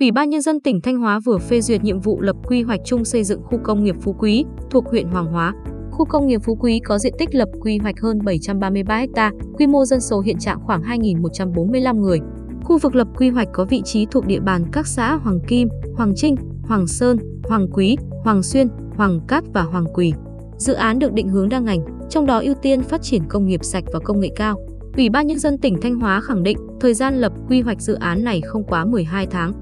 Ủy ban Nhân dân tỉnh Thanh Hóa vừa phê duyệt nhiệm vụ lập quy hoạch chung xây dựng khu công nghiệp Phú Quý thuộc huyện Hoàng Hóa. Khu công nghiệp Phú Quý có diện tích lập quy hoạch hơn 733 ha, quy mô dân số hiện trạng khoảng 2.145 người. Khu vực lập quy hoạch có vị trí thuộc địa bàn các xã Hoàng Kim, Hoàng Trinh, Hoàng Sơn, Hoàng Quý, Hoàng Xuyên, Hoàng Cát và Hoàng Quỳ. Dự án được định hướng đa ngành, trong đó ưu tiên phát triển công nghiệp sạch và công nghệ cao. Ủy ban Nhân dân tỉnh Thanh Hóa khẳng định thời gian lập quy hoạch dự án này không quá 12 tháng.